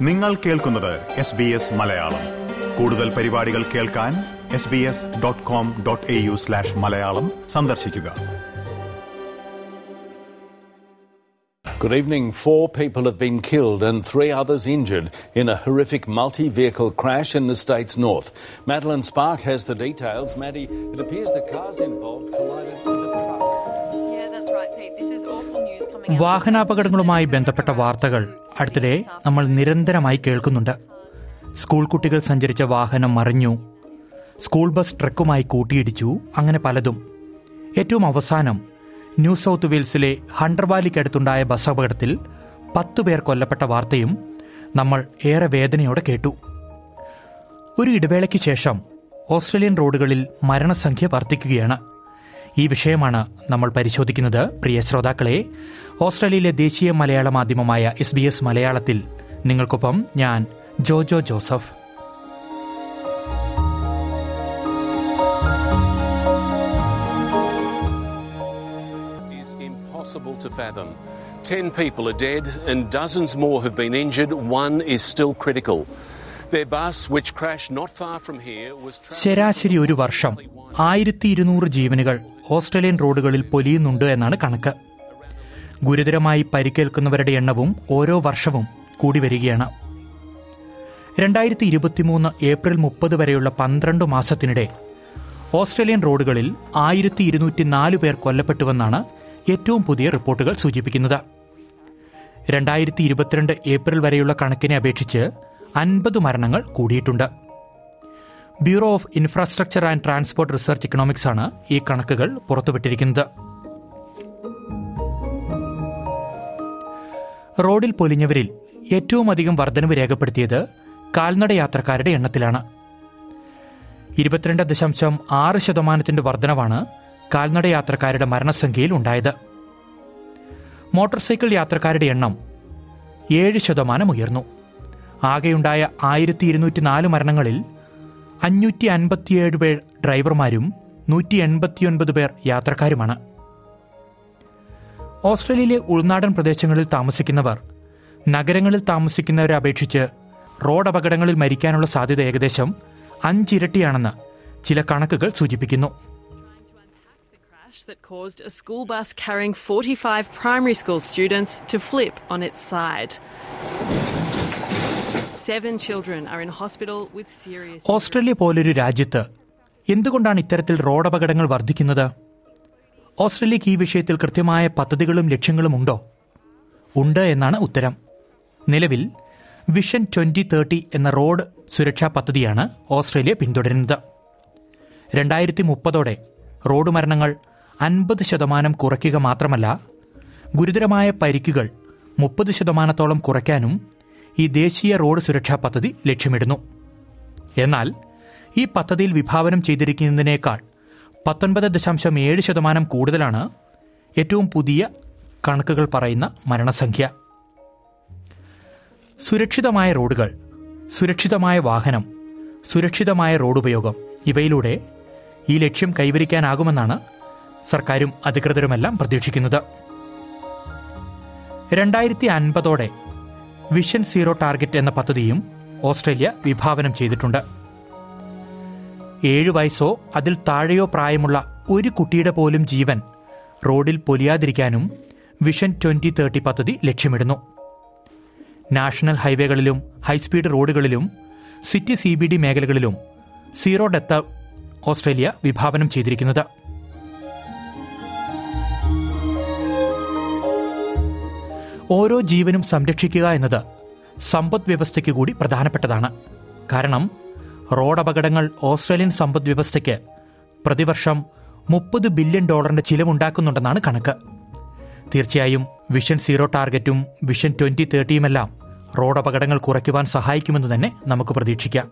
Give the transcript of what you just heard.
നിങ്ങൾ കേൾക്കുന്നത് S B S Malayalam കൂടുതൽ പരിപാടികൾ കേൾക്കാൻ S B S dot com dot A U slash Malayalam സന്ദർശിക്കുക Good evening. Four people have been killed and three others injured in a horrific multi vehicle crash in the state's north. Madeline Spark has the details. Maddie, it appears the cars involved collided with a truck. വാഹനാപകടങ്ങളുമായി ബന്ധപ്പെട്ട വാർത്തകൾ അടുത്തിടെ നമ്മൾ നിരന്തരമായി കേൾക്കുന്നുണ്ട്. School കുട്ടികൾ സഞ്ചരിച്ച വാഹനം മറിഞ്ഞു. സ്കൂൾ ബസ് ട്രക്കുമായി കൂട്ടിയിടിച്ചു അങ്ങനെ പലതും. ഏറ്റവും അവസാനം ന്യൂ സൗത്ത് വെയിൽസിലെ ഹണ്ടർവാലിക്കടുത്തുണ്ടായ ബസ് അപകടത്തിൽ പത്തു പേർ കൊല്ലപ്പെട്ട വാർത്തയും നമ്മൾ ഏറെ വേദനയോടെ കേട്ടു. ഒരു ഇടവേളയ്ക്ക് ശേഷം ഓസ്ട്രേലിയൻ റോഡുകളിൽ മരണസംഖ്യ വർദ്ധിക്കുകയാണ്. ഈ വിഷയമാണ് നമ്മൾ പരിശോധിക്കുന്നത് പ്രിയ ശ്രോതാക്കളെ ഓസ്ട്രേലിയയിലെ ദേശീയ മലയാള മാധ്യമമായ എസ് ബി എസ് മലയാളത്തിൽ നിങ്ങൾക്കൊപ്പം ഞാൻ Jojo Joseph Ten people are dead and dozens more have been injured. One is still critical. Their bus, which crashed not far from here, was. ശരാശരി ഒരു വർഷം ആയിരത്തി ഇരുന്നൂറ് ജീവനുകൾ ഓസ്ട്രേലിയൻ റോഡുകളിൽ പൊലിയുന്നുണ്ട് എന്നാണ് കണക്ക്. ഗുരുതരമായി പരിക്കേൽക്കുന്നവരുടെ എണ്ണവും ഓരോ വർഷവും കൂടി വരികയാണ്. രണ്ടായിരത്തി ഇരുപത്തിമൂന്ന് ഏപ്രിൽ മുപ്പത് വരെയുള്ള പന്ത്രണ്ട് മാസത്തിനിടെ ഓസ്ട്രേലിയൻ റോഡുകളിൽ ആയിരത്തി ഇരുന്നൂറ്റി നാല് പേർ കൊല്ലപ്പെട്ടുവെന്നാണ് ഏറ്റവും പുതിയ റിപ്പോർട്ടുകൾ സൂചിപ്പിക്കുന്നത്. രണ്ടായിരത്തി ഇരുപത്തിരണ്ട് ഏപ്രിൽ വരെയുള്ള കണക്കിനെ അപേക്ഷിച്ച് അൻപത് മരണങ്ങൾ കൂടിയിട്ടുണ്ട്. Bureau of infrastructure and transport research economics ആണ് ഈ കണക്കുകൾ പുറത്തുവിട്ടിരിക്കുന്നത്. റോഡിൽ പൊലിഞ്ഞവരിൽ ഏറ്റവും അധികം വർധനവ് രേഖപ്പെടുത്തിയത് കാൽനട യാത്രക്കാരുടെ എണ്ണത്തിലാണ്. ഇരുപത്തിരണ്ട് ദശാംശം ആറ് ശതമാനത്തിന്റെ വർധനവാണ് കാൽനട യാത്രക്കാരുടെ മരണസംഖ്യയിൽ ഉണ്ടായത്. മോട്ടോർ സൈക്കിൾ യാത്രക്കാരുടെ എണ്ണം ഏഴ് ശതമാനം ഉയർന്നു. ആകെയുണ്ടായ ആയിരത്തി ഇരുന്നൂറ്റി നാല് മരണങ്ങളിൽ അഞ്ഞൂറ്റി അൻപത്തിയേഴ് പേർ ഡ്രൈവർമാരും നൂറ്റി എൺപത്തിയൊൻപത് പേർ യാത്രക്കാരുമാണ്. ഓസ്ട്രേലിയയിലെ ഉൾനാടൻ പ്രദേശങ്ങളിൽ താമസിക്കുന്നവർ നഗരങ്ങളിൽ താമസിക്കുന്നവരെ അപേക്ഷിച്ച് റോഡ് അപകടങ്ങളിൽ മരിക്കാനുള്ള സാധ്യത ഏകദേശം അഞ്ചിരട്ടിയാണെന്ന് ചില കണക്കുകൾ സൂചിപ്പിക്കുന്നു. Crash that caused a school bus carrying 45 primary school students to flip on its side. Seven children are in hospital with serious. Australia പോലൊരു രാജ്യത്ത് എന്തുകൊണ്ടാണ് ഇത്തരത്തിൽ റോഡ് അപകടങ്ങൾ വർദ്ധിക്കുന്നത് ഓസ്ട്രേലിയക്ക് ഈ വിഷയത്തിൽ കൃത്യമായ പദ്ധതികളും ലക്ഷ്യങ്ങളും ഉണ്ടോ ഉണ്ട് എന്നാണ് ഉത്തരം നിലവിൽ വിഷൻ ട്വന്റി തേർട്ടി എന്ന റോഡ് സുരക്ഷാ പദ്ധതിയാണ് ഓസ്ട്രേലിയ പിന്തുടരുന്നത് രണ്ടായിരത്തി മുപ്പതോടെ റോഡ് മരണങ്ങൾ അൻപത് ശതമാനം കുറയ്ക്കുക മാത്രമല്ല ഗുരുതരമായ പരിക്കുകൾ മുപ്പത് ശതമാനത്തോളം കുറയ്ക്കാനും ഈ ദേശീയ റോഡ് സുരക്ഷാ പദ്ധതി ലക്ഷ്യമിടുന്നു. എന്നാൽ ഈ പദ്ധതിയിൽ വിഭാവനം ചെയ്തിരിക്കുന്നതിനേക്കാൾ പത്തൊൻപത് ദശാംശം ഏഴ് ശതമാനം കൂടുതലാണ് ഏറ്റവും പുതിയ കണക്കുകൾ പറയുന്ന മരണസംഖ്യ. സുരക്ഷിതമായ റോഡുകൾ സുരക്ഷിതമായ വാഹനം സുരക്ഷിതമായ റോഡുപയോഗം ഇവയിലൂടെ ഈ ലക്ഷ്യം കൈവരിക്കാനാകുമെന്നാണ് സർക്കാരും അധികൃതരുമെല്ലാം പ്രതീക്ഷിക്കുന്നത്. രണ്ടായിരത്തി അൻപതോടെ വിഷൻ സീറോ ടാർഗറ്റ് എന്ന പദ്ധതിയും ഓസ്ട്രേലിയ വിഭാവനം ചെയ്തിട്ടുണ്ട്. ഏഴു വയസ്സോ അതിൽ താഴെയോ പ്രായമുള്ള ഒരു കുട്ടിയുടെ പോലും ജീവൻ റോഡിൽ പൊലിയാതിരിക്കാനും വിഷൻ ട്വന്റി തേർട്ടി പദ്ധതി ലക്ഷ്യമിടുന്നു. നാഷണൽ ഹൈവേകളിലും ഹൈസ്പീഡ് റോഡുകളിലും സിറ്റി സി ബി ഡി മേഖലകളിലും സീറോ ഡെത്ത് ഓസ്ട്രേലിയ വിഭാവനം ചെയ്തിരിക്കുന്നത്. ഓരോ ജീവനും സംരക്ഷിക്കുക എന്നത് സമ്പദ് വ്യവസ്ഥയ്ക്ക് കൂടി പ്രധാനപ്പെട്ടതാണ്. കാരണം റോഡ് അപകടങ്ങൾ ഓസ്ട്രേലിയൻ സമ്പദ് വ്യവസ്ഥയ്ക്ക് പ്രതിവർഷം മുപ്പത് ബില്യൺ ഡോളറിന്റെ ചിലവുണ്ടാക്കുന്നുണ്ടെന്നാണ് കണക്ക്. തീർച്ചയായും വിഷൻ സീറോ ടാർഗറ്റും വിഷൻ ട്വന്റി തേർട്ടിയുമെല്ലാം റോഡ് അപകടങ്ങൾ കുറയ്ക്കുവാൻ സഹായിക്കുമെന്ന് തന്നെ നമുക്ക് പ്രതീക്ഷിക്കാം.